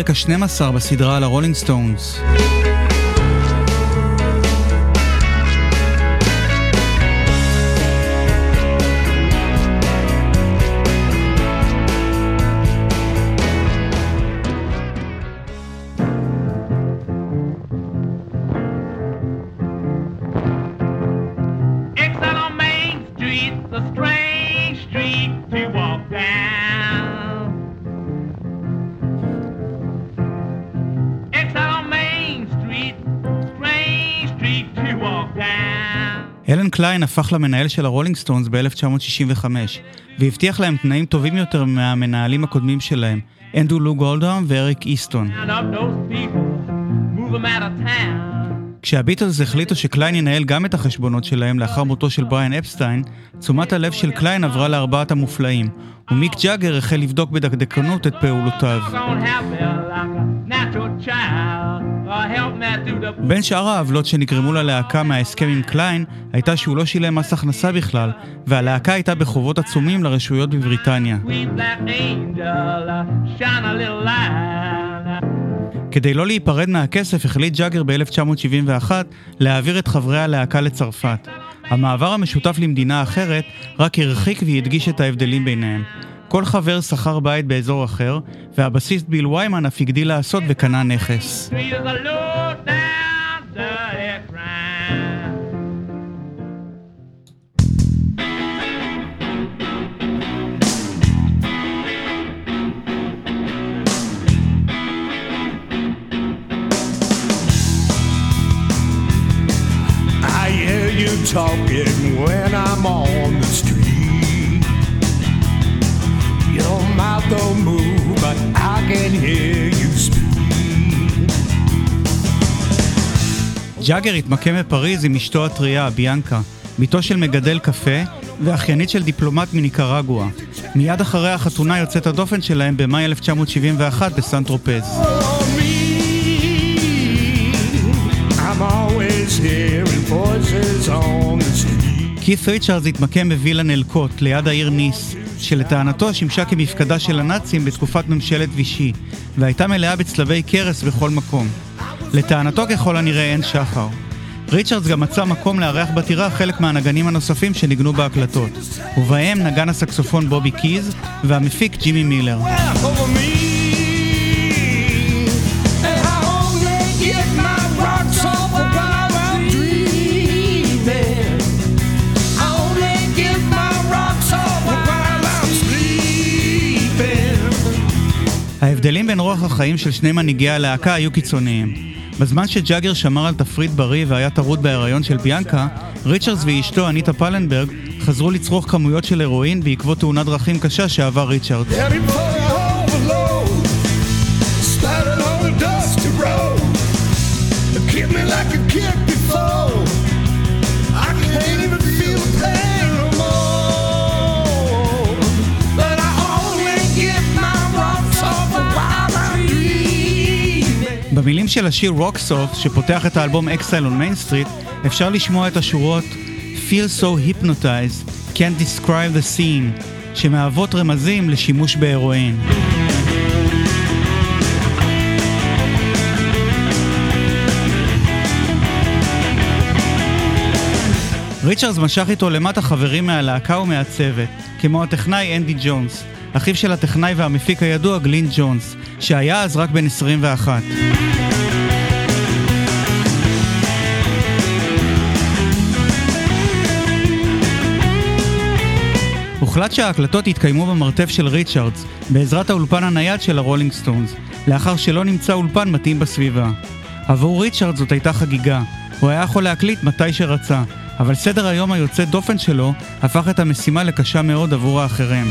לפרק ה-12 בסדרה על הרולינג סטונס. קליין הפך למנהל של הרולינג סטונס ב-1965, והבטיח להם תנאים טובים יותר מהמנהלים הקודמים שלהם, אנדרו לוג אולדהאם ואריק איסטון. Move. כשהביטלס החליטו שקליין ינהל גם את החשבונות שלהם לאחר מותו של בריאן אפשטיין, תשומת הלב של קליין עברה לארבעת המופלאים, ומיק ג'אגר החל לבדוק בדקדקנות את פעולותיו. בין שאר העוולות שנגרמו ללהקה מההסכם עם קליין, הייתה שהוא לא שילם מס הכנסה בכלל, והלהקה הייתה בחובות עצומים לרשויות בבריטניה. כדי לא להיפרד מהכסף, החליט ג'אגר ב-1971 להעביר את חברי הלהקה לצרפת. המעבר המשותף למדינה אחרת רק הרחיק והדגיש את ההבדלים ביניהם. כל חבר שכר בית באזור אחר, והבסיסט ביל ויימן אף הגדיל לעשות וקנה נכס. Talking when I'm on the street. Your mouth don't move, but I can hear you speak. ג'אגר התמקם בפריז עם אשתו הטריה, ביאנקה, בתו של מגדל קפה ואחיינית של דיפלומט מניקרגואה. מיד אחרי החתונה יוצאת הדופן שלהם במאי 1971 בסן טרופז. I'm always hearing voices street. כית' ריצ'רדס התמקם בווילה נלקוט, ליד העיר ניס, שלטענתו שימשה כמפקדה של הנאצים בתקופת ממשלת וישי, והייתה מלאה בצלבי קרס בכל מקום. לטענתו ככל הנראה אין שחר. ריצ'רדס גם מצא מקום לארח בטירה חלק מהנגנים הנוספים שניגנו בהקלטות, ובהם נגן הסקסופון בובי קיז והמפיק ג'ימי מילר. over ההבדלים בין רוח החיים של שני מנהיגי הלהקה היו קיצוניים. בזמן שג'אגר שמר על תפריט בריא והיה טרוד בהיריון של ביאנקה, ריצ'רדס ואשתו, אניטה פלנברג, חזרו לצרוך כמויות של הרואין בעקבות תאונת דרכים קשה שעבר ריצ'רדס. במילים של השיר Rocks Off, שפותח את האלבום Exile on Main Street, אפשר לשמוע את השורות Feel so hypnotized, can't describe the scene, שמהוות רמזים לשימוש בהרואין. ריצ'רדס משך איתו למטה חברים מהלהקה ומהצוות, כמו הטכנאי אנדי ג'ונס, אחיו של הטכנאי והמפיק הידוע גלין ג'ונס, שהיה אז רק בן 21. הוחלט שההקלטות יתקיימו במרתף של ריצ'רדס, בעזרת האולפן הנייד של הרולינג סטונס, לאחר שלא נמצא אולפן מתאים בסביבה. עבור ריצ'רדס זאת הייתה חגיגה, הוא היה יכול להקליט מתי שרצה, אבל סדר היום היוצא דופן שלו הפך את המשימה לקשה מאוד עבור האחרים.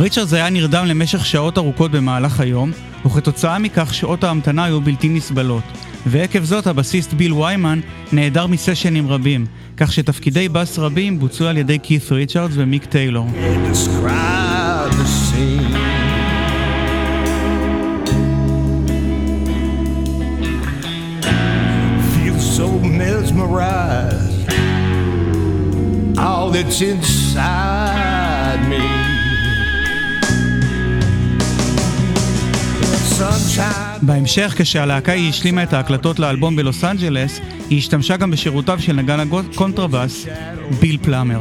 ריצ'רדס היה נרדם למשך שעות ארוכות במהלך היום, וכתוצאה מכך שעות ההמתנה היו בלתי נסבלות. ועקב זאת הבסיסט ביל ויימן נעדר מסשנים רבים, כך שתפקידי בס רבים בוצעו על ידי כית' ריצ'רדס ומיק טיילור. mesmerized. All that's inside בהמשך, כשהלהקה היא השלימה את ההקלטות לאלבום בלוס אנג'לס, היא השתמשה גם בשירותיו של נגן הקונטרבאס, ביל פלאמר.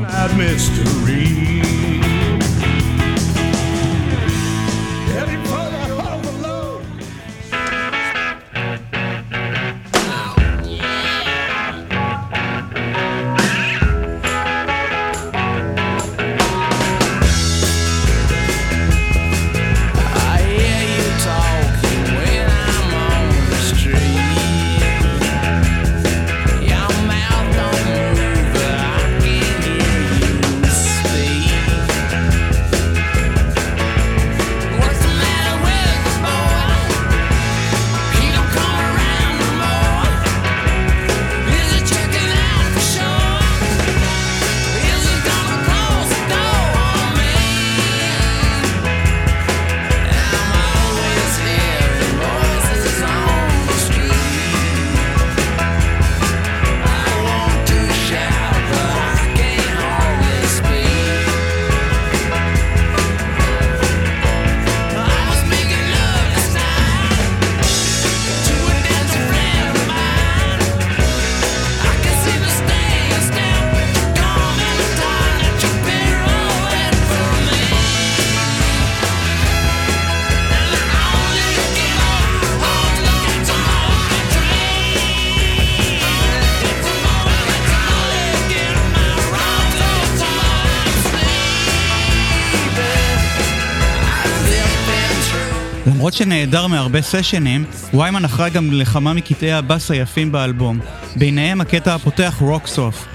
שנעדר מהרבה סשנים, ויימן אחראי גם לכמה מקטעי הבאס היפים באלבום, ביניהם הקטע הפותח Rocks Off.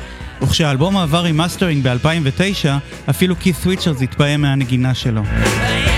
וכשהאלבום עבר רימאסטרינג ב-2009, אפילו כית' ריצ'רדס התפעם מהנגינה שלו. It's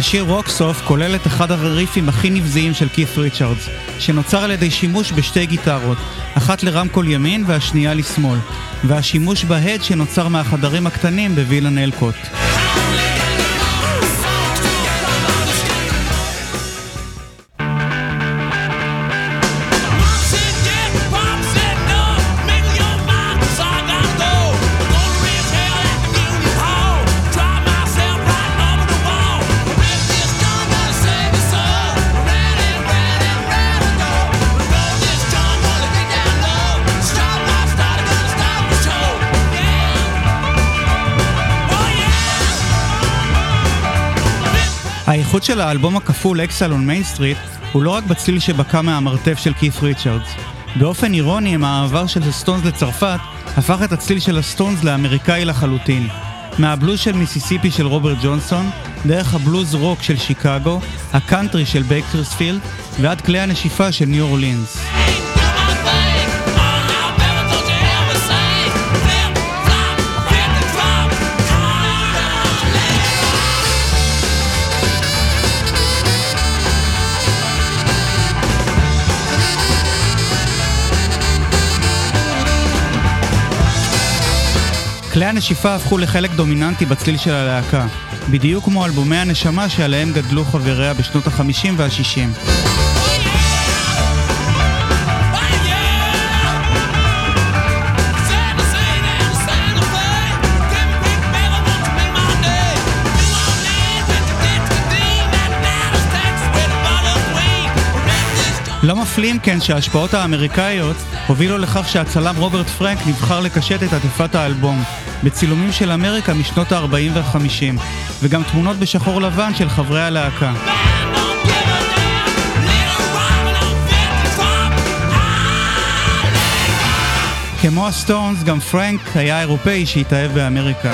השיר רוקסוף כולל את אחד הריפים הכי נבזיים של כית' ריצ'רדס, שנוצר על ידי שימוש בשתי גיטרות, אחת לרמקול ימין והשנייה לשמאל, והשימוש בהד שנוצר מהחדרים הקטנים בווילן אלקוט. הייחוד של האלבום הכפול Exile on Main הוא לא רק בצליל שבקע מהמרתף של כית' ריצ'רדס. באופן אירוני, המעבר של הסטונס לצרפת הפך את הצליל של הסטונס לאמריקאי לחלוטין. מהבלוז של מיסיסיפי של רוברט ג'ונסון, דרך הבלוז רוק של שיקגו, הקאנטרי של בייקרספילד, ועד כלי הנשיפה של ניו אורלינס. כלי הנשיפה הפכו לחלק דומיננטי בצליל של הלהקה, בדיוק כמו אלבומי הנשמה שעליהם גדלו חבריה בשנות ה-50 וה-60. לא מפליא אם כן שההשפעות האמריקאיות הובילו לכך שהצלם רוברט פרנק נבחר לקשט את עטיפת האלבום בצילומים של אמריקה משנות ה-40 וה-50 וגם תמונות בשחור לבן של חברי הלהקה. כמו הסטונס, גם פרנק היה אירופאי שהתאהב באמריקה.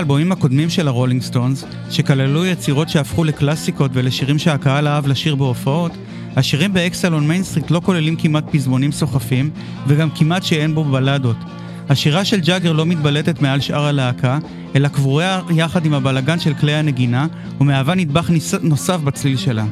בניגוד לאלבומים הקודמים של הרולינג סטונס, שכללו יצירות שהפכו לקלאסיקות ולשירים שהקהל אהב לשיר בהופעות, השירים ב Exile on Main Street לא כוללים כמעט פזמונים סוחפים, וגם כמעט שאין בו בלדות. השירה של ג'אגר לא מתבלטת מעל שאר הלהקה, אלא קבורה יחד עם הבלגן של כלי הנגינה, ומהווה נדבך. נוסף בצליל שלה.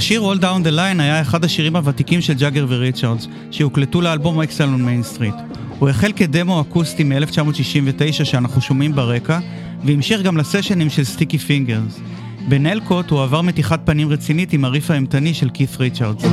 השיר All Down the Line היה אחד השירים הוותיקים של ג'אגר וריצ'רדס, שהוקלטו לאלבום Exile on Main Street. הוא החל כדמו אקוסטי מ-1969 שאנחנו שומעים ברקע, והמשיך גם לסשנים של Sticky Fingers. בנלקוט הוא עבר מתיחת פנים רצינית עם הריף האימתני של כית' ריצ'רדס.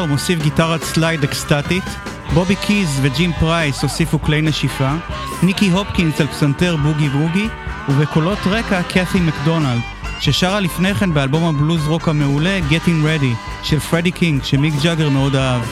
טיילור מוסיף גיטרת סלייד אקסטטית, בובי קיז וג'ים פרייס הוסיפו כלי נשיפה, ניקי הופקינס על פסנתר בוגי ווגי, ובקולות רקע קת'י מקדונלד, ששרה לפני כן באלבום הבלוז רוק המעולה Getting Ready של פרדי קינג, שמיק ג'אגר מאוד אהב.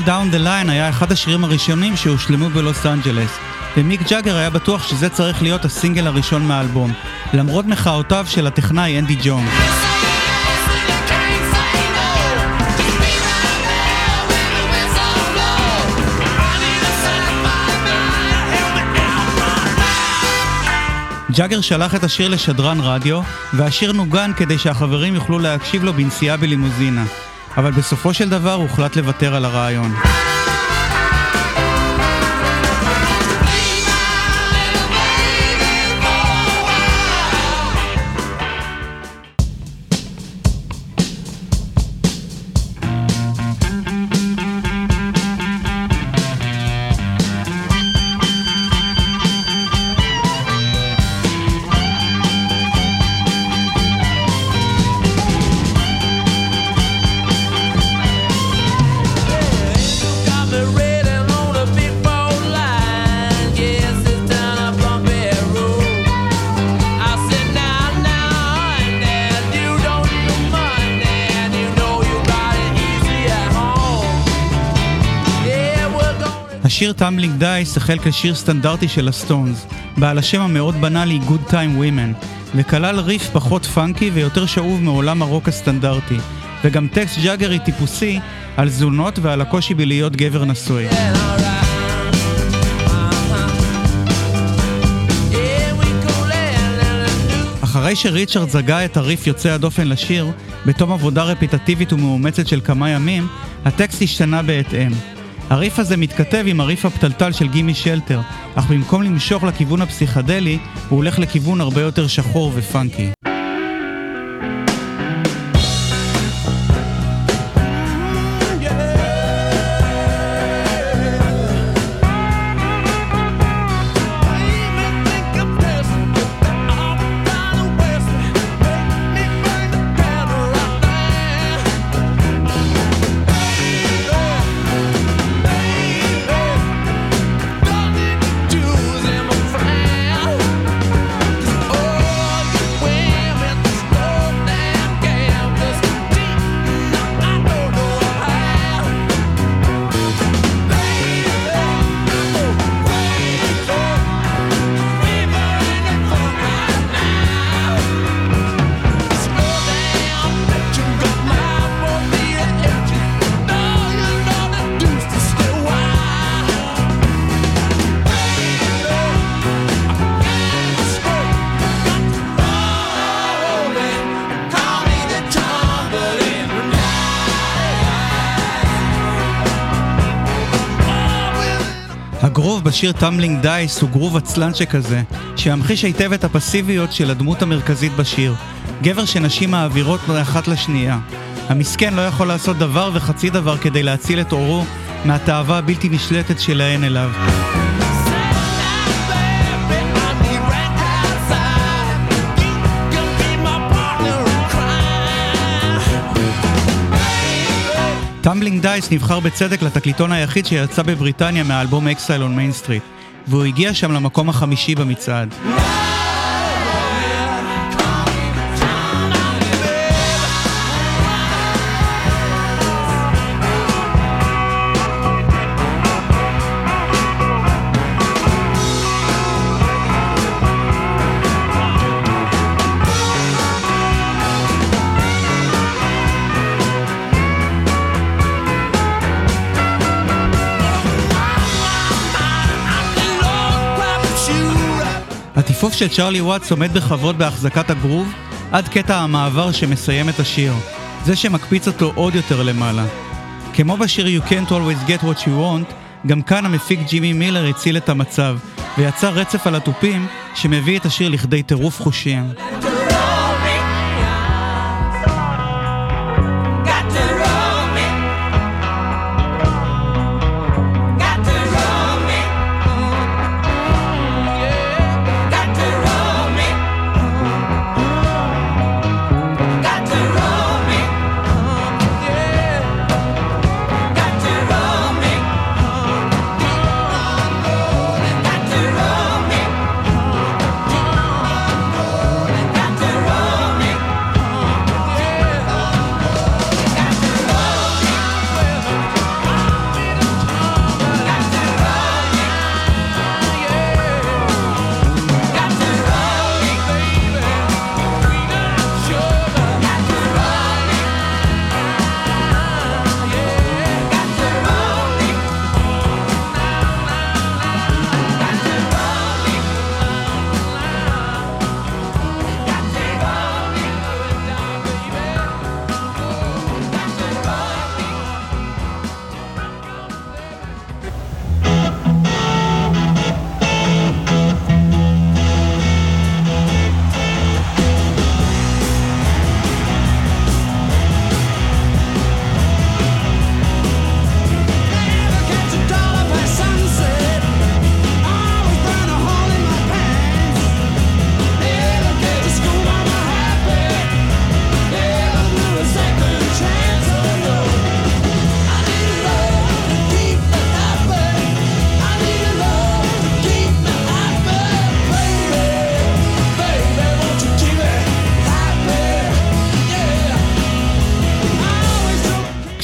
All Down the Line היה אחד השירים הראשונים שהושלמו בלוס אנג'לס, ומיק ג'אגר היה בטוח שזה צריך להיות הסינגל הראשון מהאלבום, למרות מחאותיו של הטכנאי אנדי ג'ונס. ג'אגר שלח את השיר לשדרן רדיו, והשיר נוגן כדי שהחברים יוכלו להקשיב לו בנסיעה בלימוזינה. אבל בסופו של דבר הוחלט לוותר על הרעיון. השיר Tumbling Dice החל כשיר סטנדרטי של הסטונס, בעל השם המאוד בנאלי Good Time Women, וכלל ריף פחות פאנקי ויותר שאוב מעולם הרוק הסטנדרטי, וגם טקסט ג'אגרי טיפוסי על זונות ועל הקושי בלהיות גבר נשוי. אחרי שריצ'רד הגה את הריף יוצא הדופן לשיר, בתום עבודה רפיטטיבית ומאומצת של כמה ימים, הטקסט השתנה בהתאם. הריף הזה מתכתב עם הריף הפתלתל של גימי שלטר, אך במקום למשוך לכיוון הפסיכדלי, הוא הולך לכיוון הרבה יותר שחור ופאנקי. הגרוב בשיר טמלינג דייס הוא גרוב עצלן שכזה, שימחיש היטב את הפסיביות של הדמות המרכזית בשיר. גבר שנשים מעבירות מאחת לשנייה. המסכן לא יכול לעשות דבר וחצי דבר כדי להציל את עורו מהתאווה הבלתי נשלטת שלהן אליו. Tumbling Dice נבחר בצדק לתקליטון היחיד שיצא בבריטניה מהאלבום Exile on Main Street, והוא הגיע שם למקום החמישי במצעד. הטיפוף של צ'רלי וואטס עומד בכבוד בהחזקת הגרוב עד קטע המעבר שמסיים את השיר, זה שמקפיץ אותו עוד יותר למעלה. כמו בשיר You Can't Always Get What You Want, גם כאן המפיק ג'ימי מילר הציל את המצב, ויצר רצף על התופים שמביא את השיר לכדי טירוף חושים.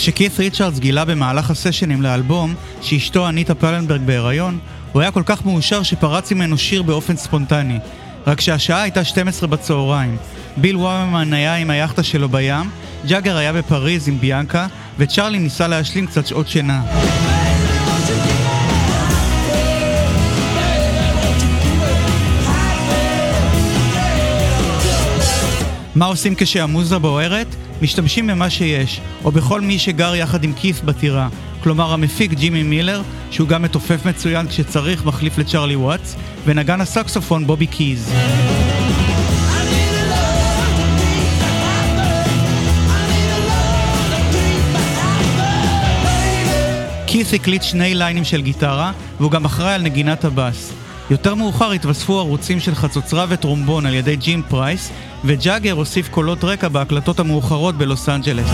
כשכית ריצ'רדס גילה במהלך הסשנים לאלבום שאשתו אניטה פלנברג בהיריון, הוא היה כל כך מאושר שפרץ ממנו שיר באופן ספונטני. רק שהשעה הייתה 12 בצהריים. ביל וואמן היה עם היאכטה שלו בים, ג'אגר היה בפריז עם ביאנקה, וצ'רלי ניסה להשלים קצת שעות שינה. מה עושים כשהמוזה בוערת? משתמשים במה שיש, או בכל מי שגר יחד עם קית' בטירה. כלומר המפיק ג'ימי מילר, שהוא גם מתופף מצוין כשצריך, מחליף לצ'רלי וואטס, ונגן הסקסופון בובי קיז. קית' הקליט שני ליינים של גיטרה, והוא גם אחראי על נגינת הבאס. יותר מאוחר התווספו ערוצים של חצוצרה וטרומבון על ידי ג'ים פרייס, וג'אגר הוסיף קולות רקע בהקלטות המאוחרות בלוס אנג'לס.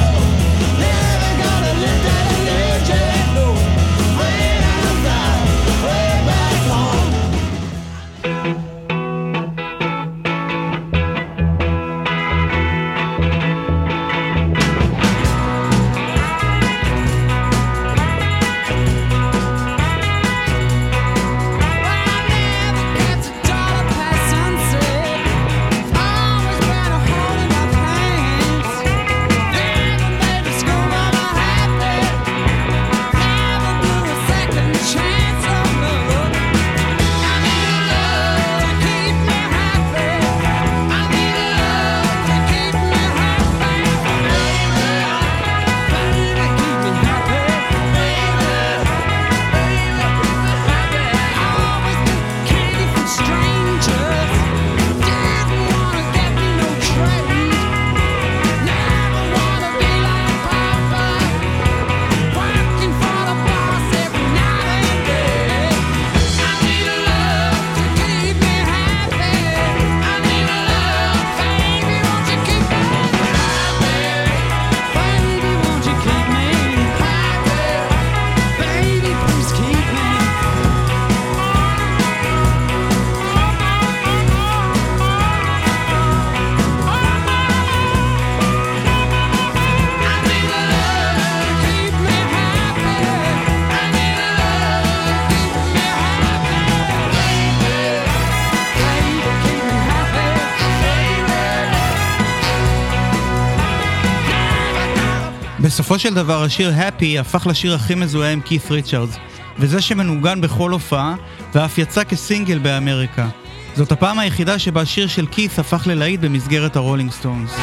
בסופו של דבר השיר Happy הפך לשיר הכי מזוהה עם קית' ריצ'רדס, וזה שמנוגן בכל הופעה, ואף יצא כסינגל באמריקה. זאת הפעם היחידה שבה השיר של קית' הפך ללהיט במסגרת הרולינג סטונס.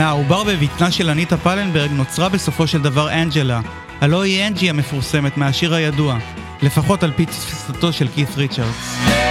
מהעובר בבטנה של אניטה פלנברג נוצרה בסופו של דבר אנג'לה, הלא היא אנג'י המפורסמת מהשיר הידוע, לפחות על פי תפיסתו של כית ריצ'רדס.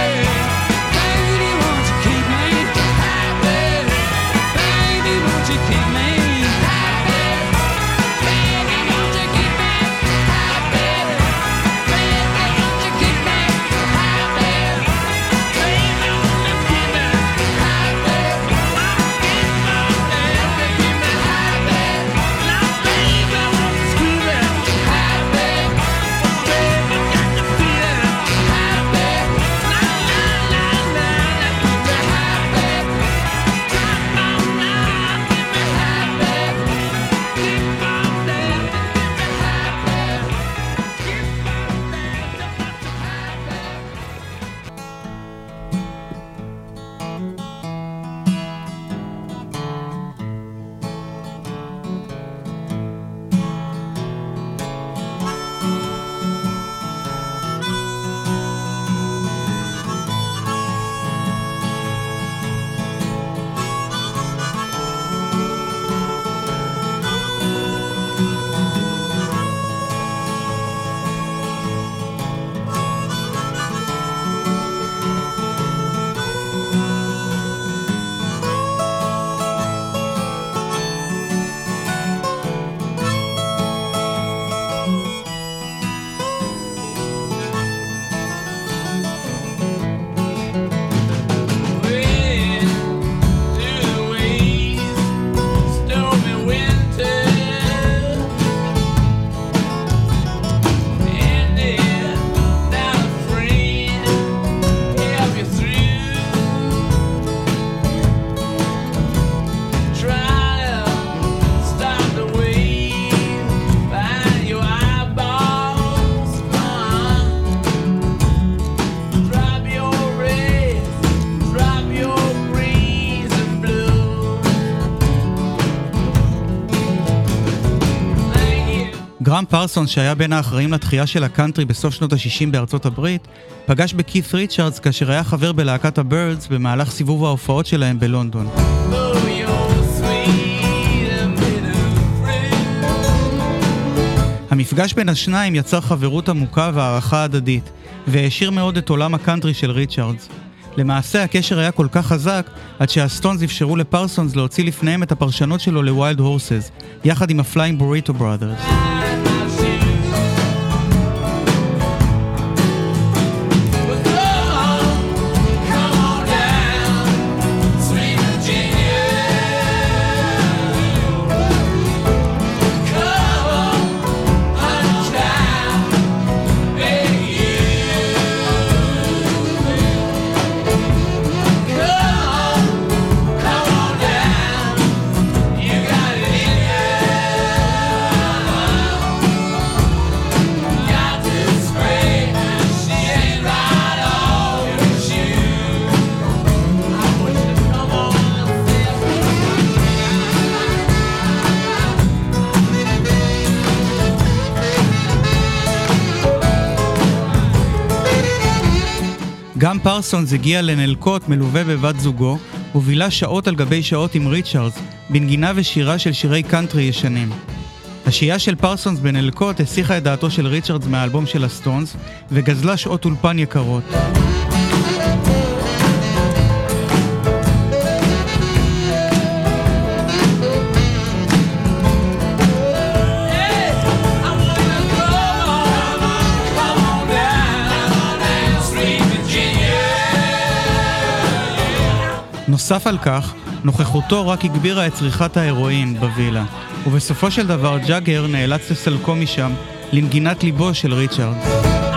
פרסונס, שהיה בין האחראים לתחייה של הקאנטרי בסוף שנות ה-60 בארצות הברית, פגש בקית' ריצ'רדס כאשר היה חבר בלהקת הבירדס במהלך סיבוב ההופעות שלהם בלונדון. המפגש בין השניים יצר חברות עמוקה והערכה הדדית, והעשיר מאוד את עולם הקאנטרי של ריצ'רדס. למעשה הקשר היה כל כך חזק, עד שהסטונס אפשרו לפרסונס להוציא לפניהם את הפרשנות שלו ל Wild Horses, יחד עם הפליינג בוריטו בראדרס. פרסונס הגיע לנלקוט מלווה בבת זוגו, ובילה שעות על גבי שעות עם ריצ'רדס, בנגינה ושירה של שירי קאנטרי ישנים. השהייה של פרסונס בנלקוט הסיחה את דעתו של ריצ'רדס מהאלבום של הסטונס, וגזלה שעות אולפן יקרות. נוסף על כך, נוכחותו רק הגבירה את צריכת ההרואין בווילה, ובסופו של דבר ג'אגר נאלץ לסלקו משם לנגינת ליבו של ריצ'רד.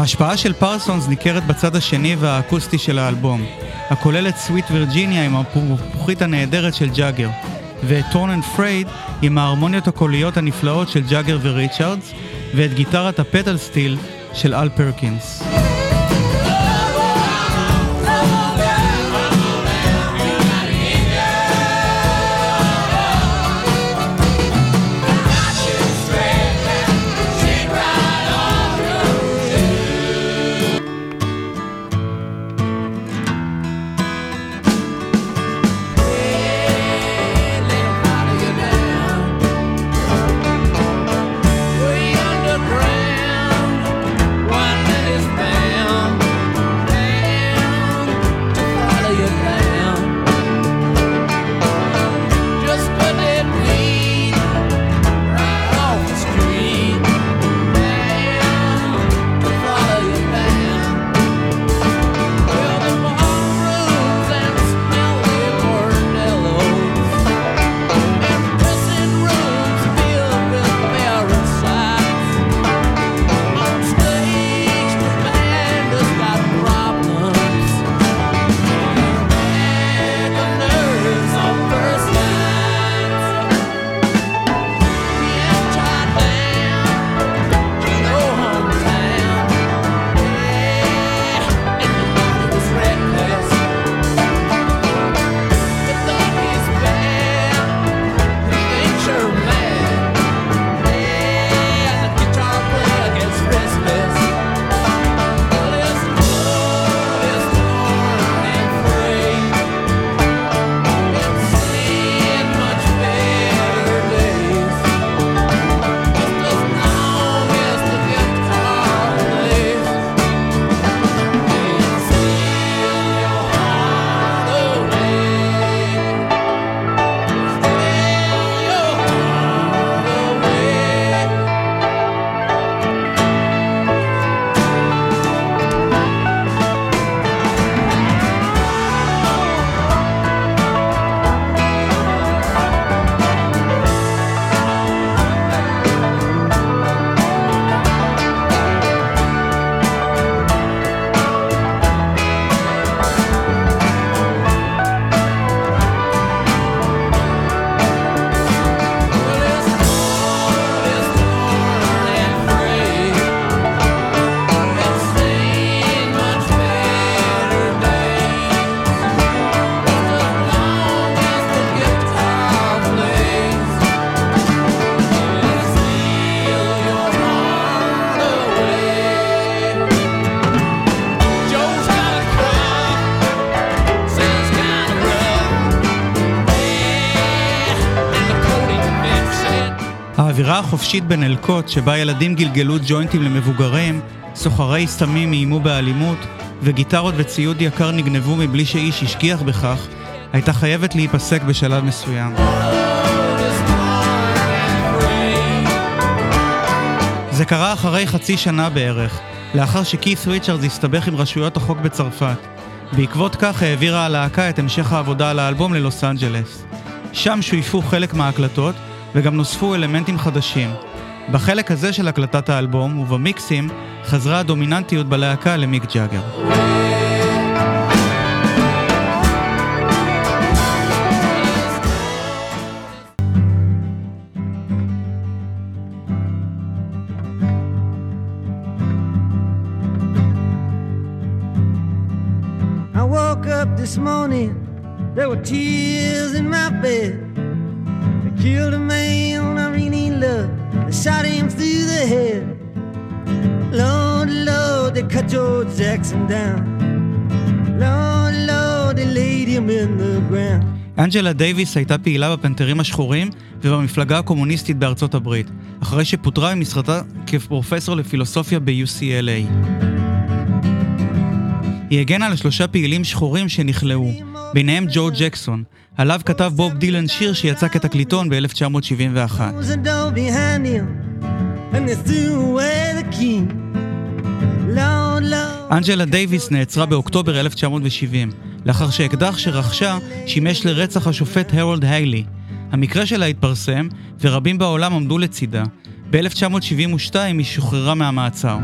ההשפעה של פרסונס ניכרת בצד השני והאקוסטי של האלבום, הכולל את Sweet Virginia עם המפוחית הנהדרת של ג'אגר, ואת Torn and Frayed עם ההרמוניות הקוליות הנפלאות של ג'אגר וריצ'רדס, ואת גיטרת הפדל סטיל של אל פרקינס. באווירה החופשית בנלקוט, שבה ילדים גלגלו ג'וינטים למבוגרים, סוחרי סתמים איימו באלימות, וגיטרות וציוד יקר נגנבו מבלי שאיש השגיח בכך, הייתה חייבת להיפסק בשלב מסוים. זה קרה אחרי חצי שנה בערך, לאחר שכית' ריצ'רדס הסתבך עם רשויות החוק בצרפת. בעקבות כך העבירה הלהקה את המשך העבודה על האלבום ללוס אנג'לס. שם שויפו חלק מההקלטות, וגם נוספו אלמנטים חדשים. בחלק הזה של הקלטת האלבום ובמיקסים חזרה הדומיננטיות בלהקה למיק ג'אגר. This morning, there were tears in my bed. Killed a man I really loved, they shot him through the head. Lord, Lord, they cut George Jackson down. Lord, Lord, they laid him in the ground. אנג'לה דייוויס הייתה פעילה בפנתרים השחורים ובמפלגה הקומוניסטית בארצות הברית, אחרי שפוטרה ממשרתה כפרופסור לפילוסופיה ב-UCLA. היא הגנה על שלושה פעילים שחורים שנכלאו, ביניהם ג'ו ג'קסון, עליו כתב בוב דילן שיר שיצא כתקליטון ב-1971. Closed the door behind him, and they threw away the key. Lord, Lord. אנג'לה דייוויס נעצרה באוקטובר 1970, לאחר שאקדח שרכשה שימש לרצח השופט הרולד היילי. המקרה שלה התפרסם, ורבים בעולם עמדו לצידה. ב-1972 היא שוחררה מהמעצר.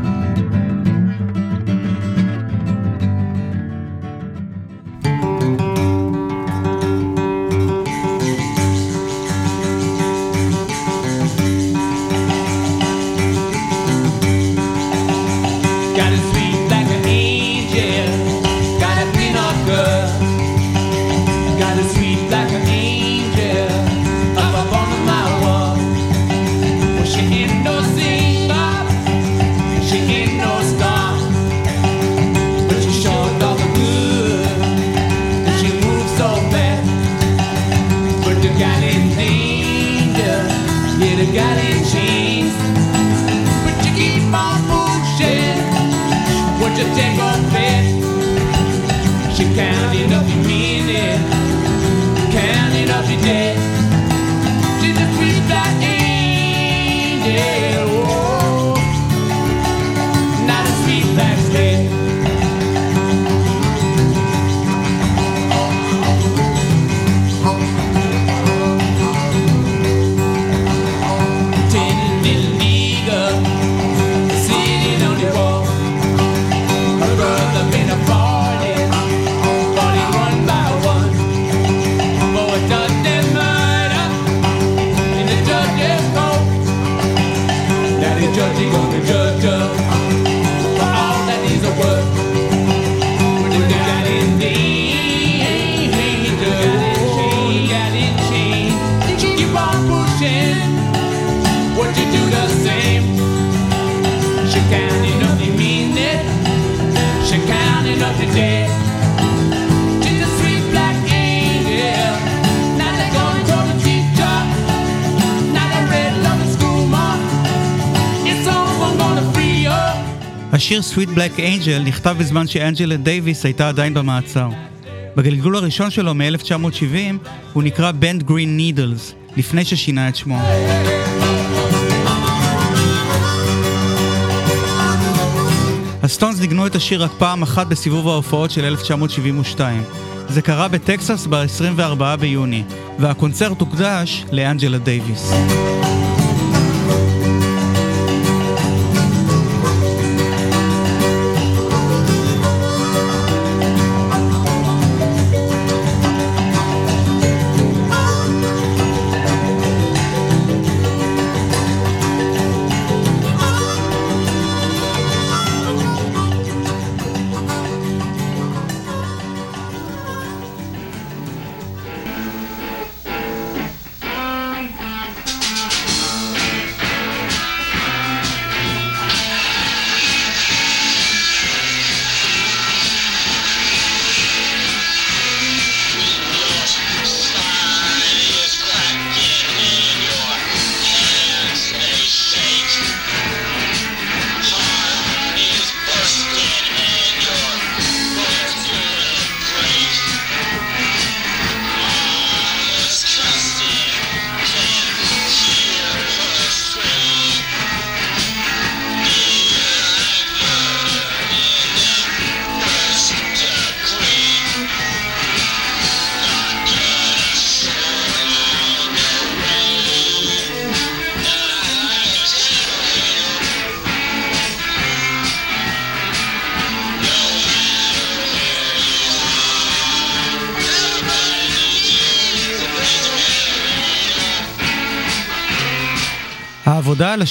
Black Angel נכתב בזמן שאנג'לה דייוויס הייתה עדיין במעצר. בגלגול הראשון שלו מ-1970 הוא נקרא Bent Green Needles, לפני ששינה את שמו. הסטונס ניגנו את השיר רק פעם אחת בסיבוב ההופעות של 1972. זה קרה בטקסס ב-24 ביוני, והקונצרט הוקדש לאנג'לה דייוויס.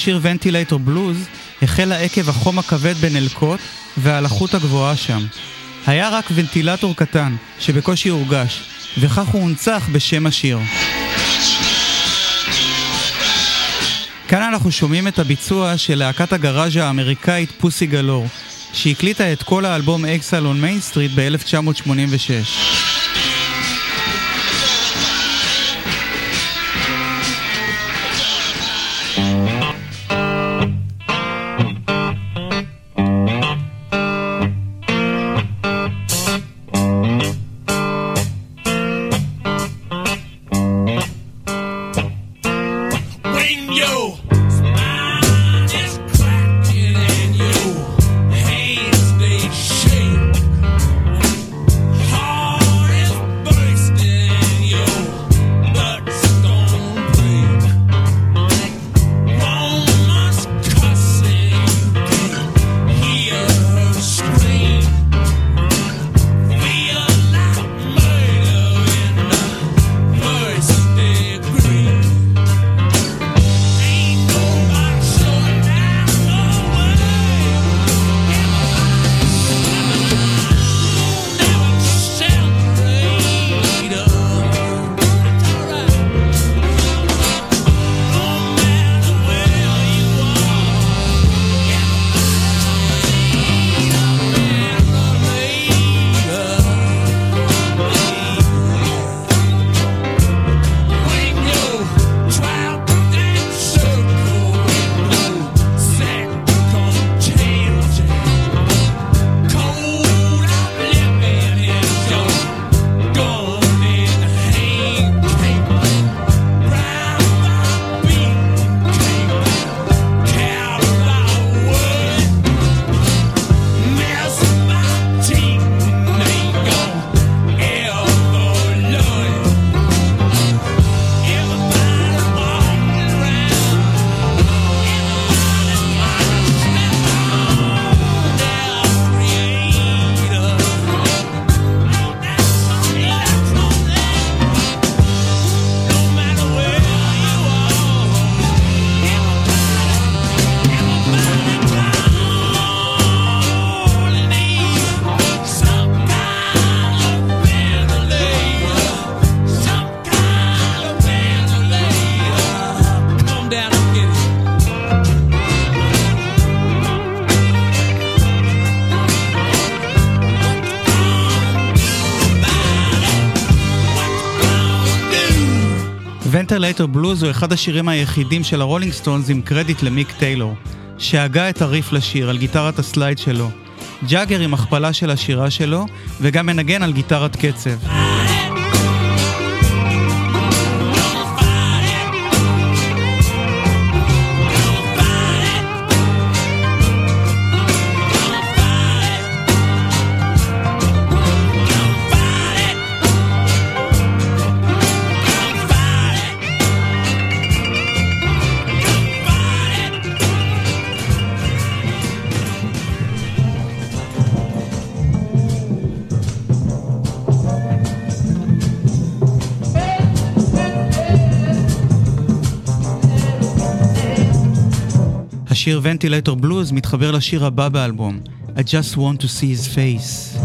השיר Ventilator Blues החלה עקב החום הכבד בנלקוט והלחות הגבוהה שם. היה רק ונטילטור קטן, שבקושי הורגש, וכך הוא הונצח בשם השיר. כאן אנחנו שומעים את הביצוע של להקת הגראז' האמריקאית פוסי גלור, שהקליטה את כל האלבום Exile on Main Street ב-1986. Ventilator Blues הוא אחד השירים היחידים של הרולינג סטונס עם קרדיט למיק טיילור, שהגה את הריף לשיר על גיטרת הסלייד שלו. ג'אגר עם הכפלה של השירה שלו, וגם מנגן על גיטרת קצב. השיר ונטילטור בלוז מתחבר לשיר הבא באלבום, I just want to see his face.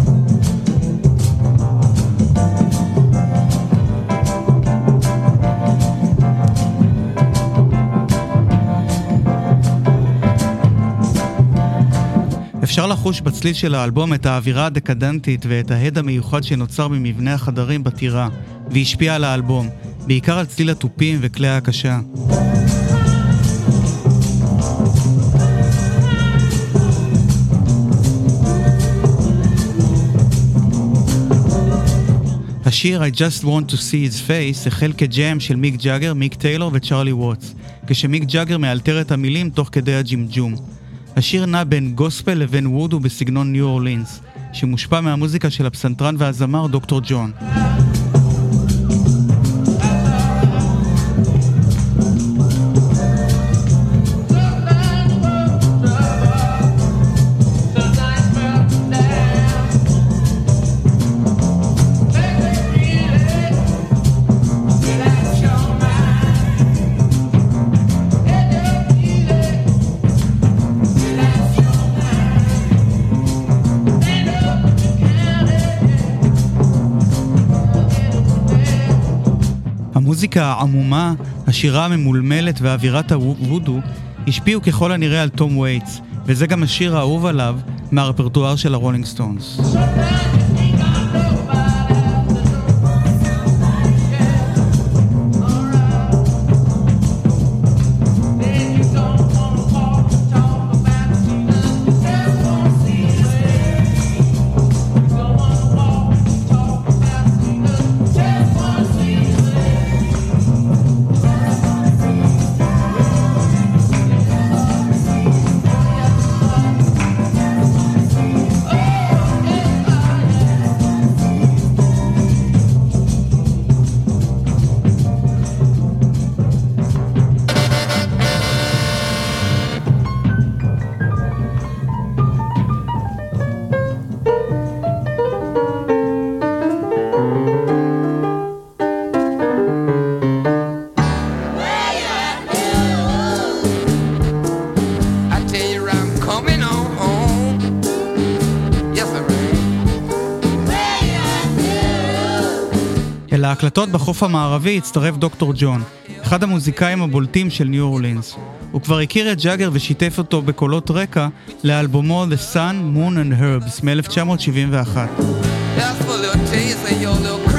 אפשר לחוש בצליל של האלבום את האווירה הדקדנטית ואת ההד המיוחד שנוצר במבנה החדרים בטירה, והשפיע על האלבום, בעיקר על צליל התופים וכלי ההקשה. השיר I Just Want to See His Face החל כג'אם של מיק ג'אגר, מיק טיילור וצ'רלי ווטס, כשמיק ג'אגר מאלתר את המילים תוך כדי הג'מג'ום. השיר נע בין גוספל לבין וודו בסגנון ניו אורלינס, שמושפע מהמוזיקה של הפסנתרן והזמר דוקטור ג'ון. המוזיקה העמומה, השירה הממולמלת ואווירת הוודו השפיעו ככל הנראה על תום וייטס, וזה גם השיר האהוב עליו מהרפרטואר של הרולינג סטונס. להקלטות בחוף המערבי הצטרף דוקטור ג'ון, אחד המוזיקאים הבולטים של ניו אורלינס. הוא כבר הכיר את ג'אגר ושיתף אותו בקולות רקע לאלבומו The Sun, Moon and Herbs מ-1971. Yeah,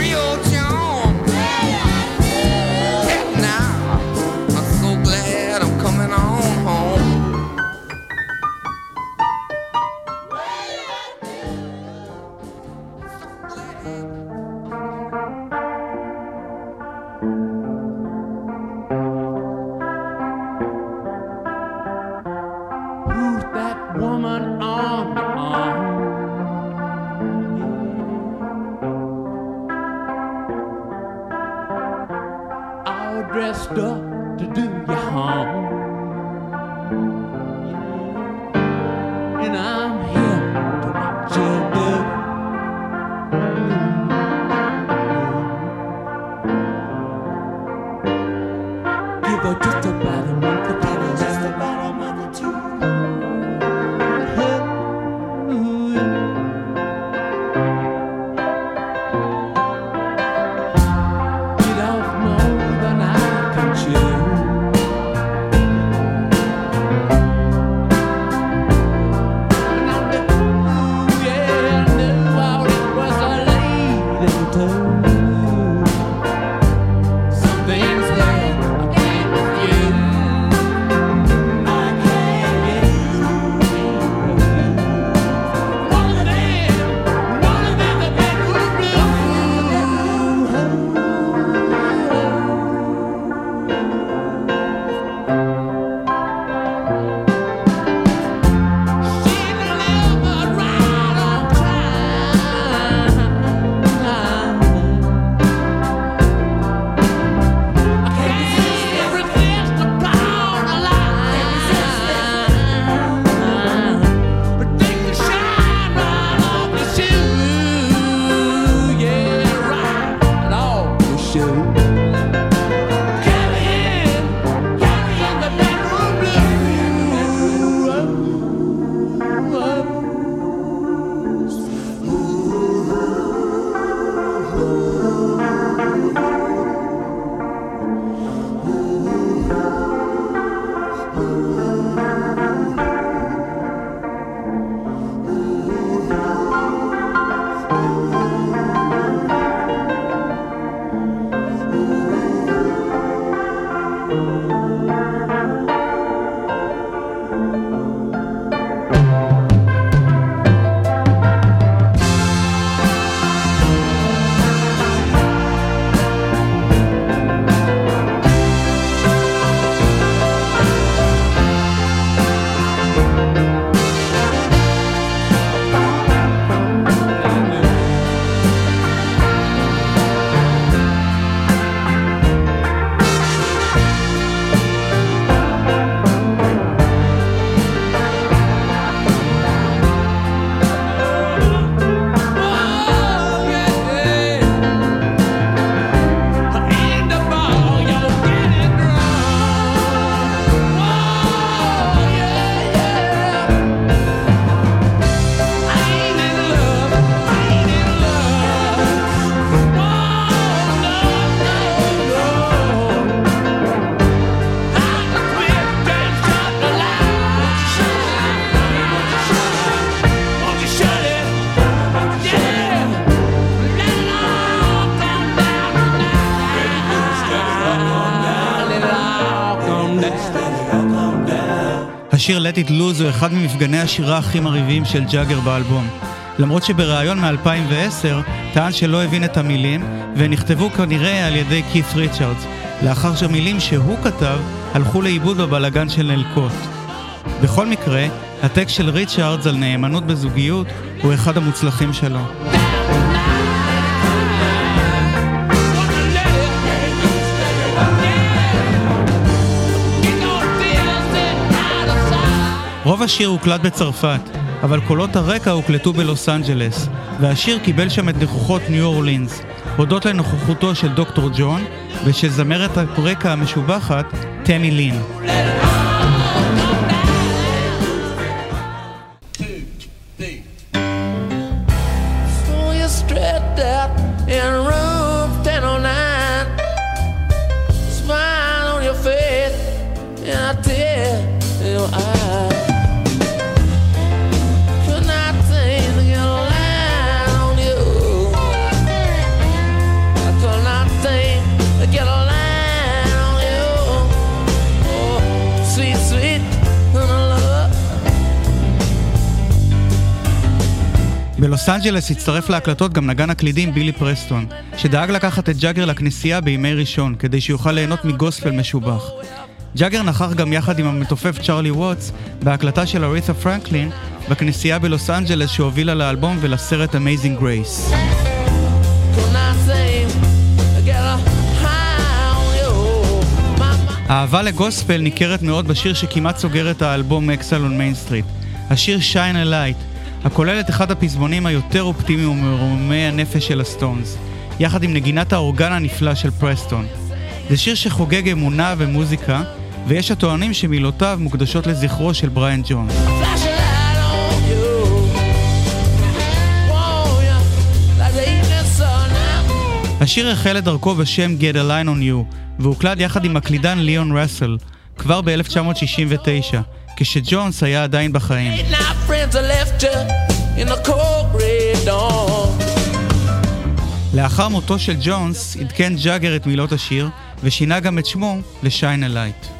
השיר Let It Lose הוא אחד ממפגני השירה הכי מרהיבים של ג'אגר באלבום. למרות שבריאיון מ-2010 טען שלא הבין את המילים, והן נכתבו כנראה על ידי כית ריצ'רדס, לאחר שהמילים שהוא כתב הלכו לאיבוד בבלגן של נלקוט. בכל מקרה, הטקסט של ריצ'רדס על נאמנות בזוגיות הוא אחד המוצלחים שלו. רוב השיר הוקלט בצרפת, אבל קולות הרקע הוקלטו בלוס אנג'לס, והשיר קיבל שם את נכוחות ניו אורלינס, הודות לנוכחותו של דוקטור ג'ון ושל זמרת הרקע המשובחת, טמי לין. בלוס אנג'לס הצטרף להקלטות גם נגן הקלידים בילי פרסטון, שדאג לקחת את ג'אגר לכנסייה בימי ראשון, כדי שיוכל ליהנות מגוספל משובח. ג'אגר נכח גם יחד עם המתופף צ'ארלי ווטס בהקלטה של ארית'ה פרנקלין בכנסייה בלוס אנג'לס שהובילה לאלבום ולסרט. My, my. האהבה לגוספל ניכרת מאוד בשיר שכמעט סוגר את האלבום Exile on Main Street, השיר Shine a Light, הכולל את אחד הפזמונים היותר אופטימיים ומרוממי הנפש של הסטונס, יחד עם נגינת האורגן הנפלא של פרסטון. זה שיר שחוגג אמונה ומוזיקה, ויש הטוענים שמילותיו מוקדשות לזכרו של בריאן ג'ונס. השיר החל את דרכו בשם Get a Line on You, והוקלד יחד עם הקלידן ליאון רסל, כבר ב-1969, כשג'ונס היה עדיין בחיים. לאחר מותו של ג'ונס, עדכן ג'אגר את מילות השיר, ושינה גם את שמו ל-Shine a Light.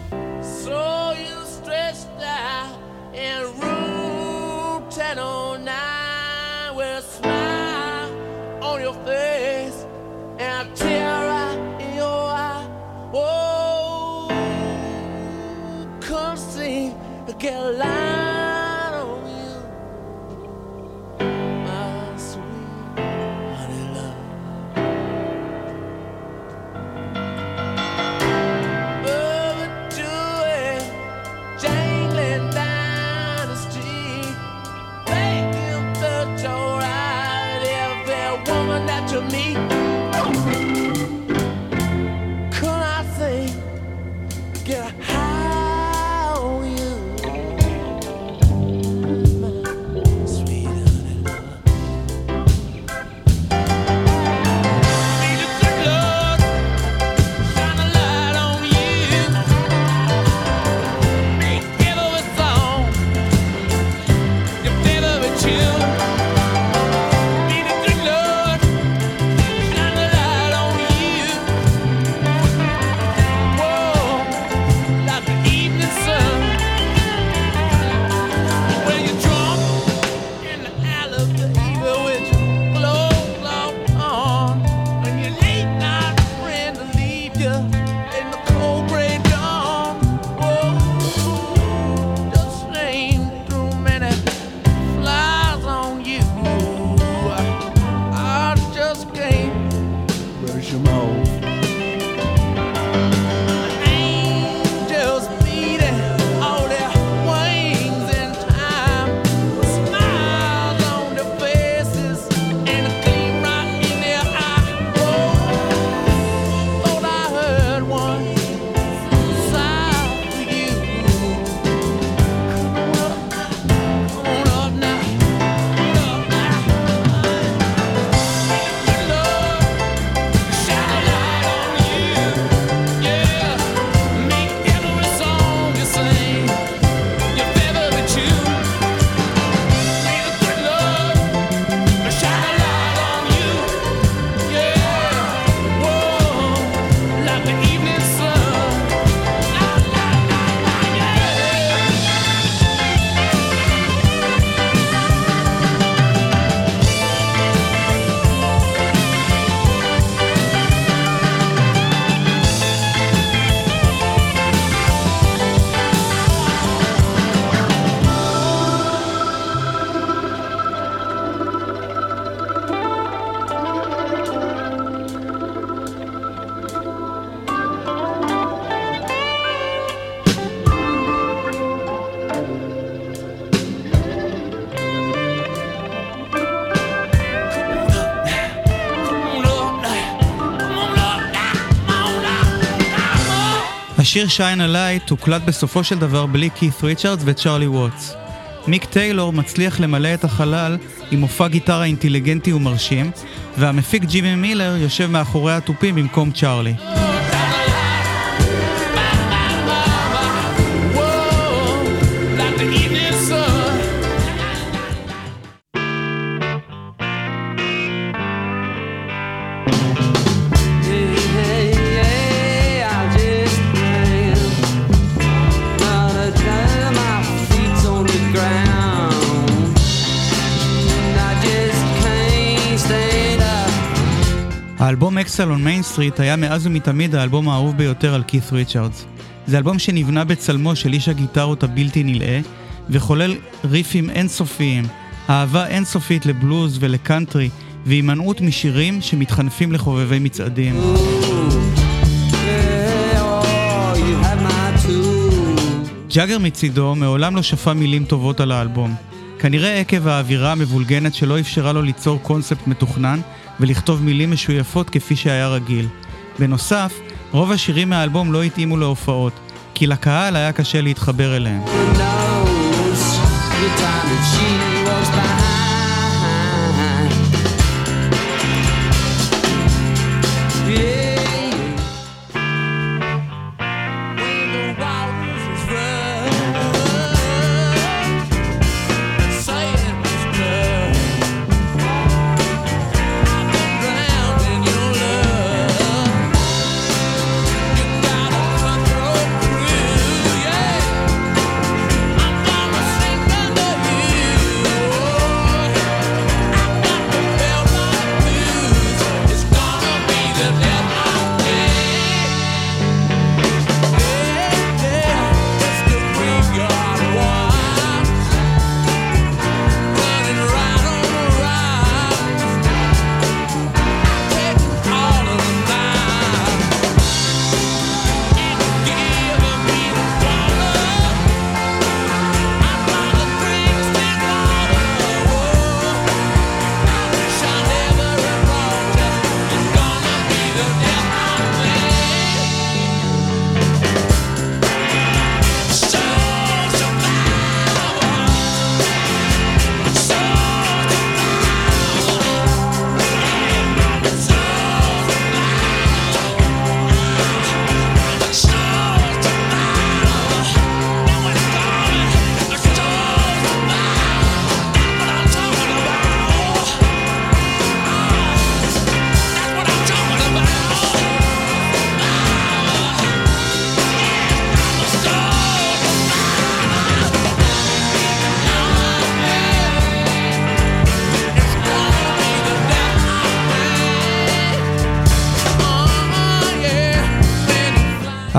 השיר Shine a Light הוקלט בסופו של דבר בלי כית' ריצ'רדס וצ'רלי ווטס. מיק טיילור מצליח למלא את החלל עם מופע גיטרה אינטליגנטי ומרשים, והמפיק ג'ימי מילר יושב מאחורי התופים במקום צ'רלי. Exile on Main Street היה מאז ומתמיד האלבום האהוב ביותר על קית' ריצ'רדס. זה אלבום שנבנה בצלמו של איש הגיטרות הבלתי נלאה, וכולל ריפים אינסופיים, אהבה אינסופית לבלוז ולקאנטרי, והימנעות משירים שמתחנפים לחובבי מצעדים. Oh. ג'אגר מצידו מעולם לא שפע מילים טובות על האלבום. כנראה עקב האווירה המבולגנת שלא אפשרה לו ליצור קונספט מתוכנן ולכתוב מילים משויפות כפי שהיה רגיל. בנוסף, רוב השירים מהאלבום לא התאימו להופעות, כי לקהל היה קשה להתחבר אליהם. knows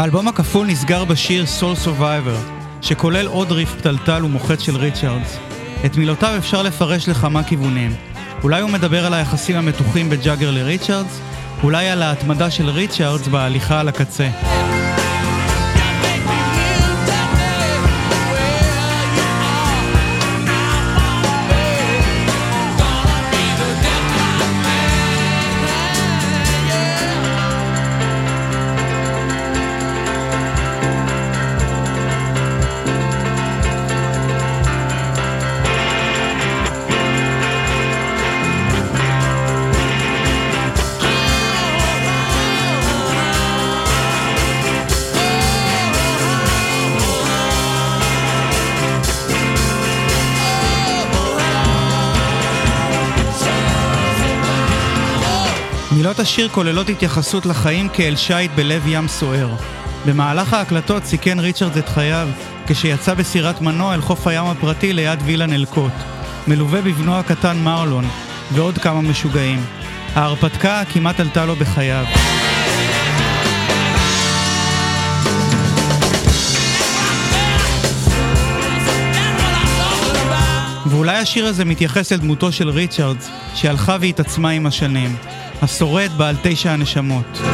האלבום הכפול נסגר בשיר Soul Survivor, שכולל עוד ריף פתלתל ומוחץ של ריצ'רדס. את מילותיו אפשר לפרש לכמה כיוונים. אולי הוא מדבר על היחסים המתוחים בין ג'אגר לריצ'רדס, אולי על ההתמדה של ריצ'רדס בהליכה על הקצה. השיר כוללות התייחסות לחיים כאל שיט בלב ים סוער. במהלך ההקלטות סיכן ריצ'רדס את חייו כשיצא בסירת מנוע אל חוף הים הפרטי ליד וילן אלקוט, מלווה בבנו הקטן מרלון ועוד כמה משוגעים. ההרפתקה כמעט עלתה לו בחייו. ואולי השיר הזה מתייחס אל דמותו של ריצ'רדס, שהלכה והתעצמה עם השנים. השורד בעל תשע הנשמות.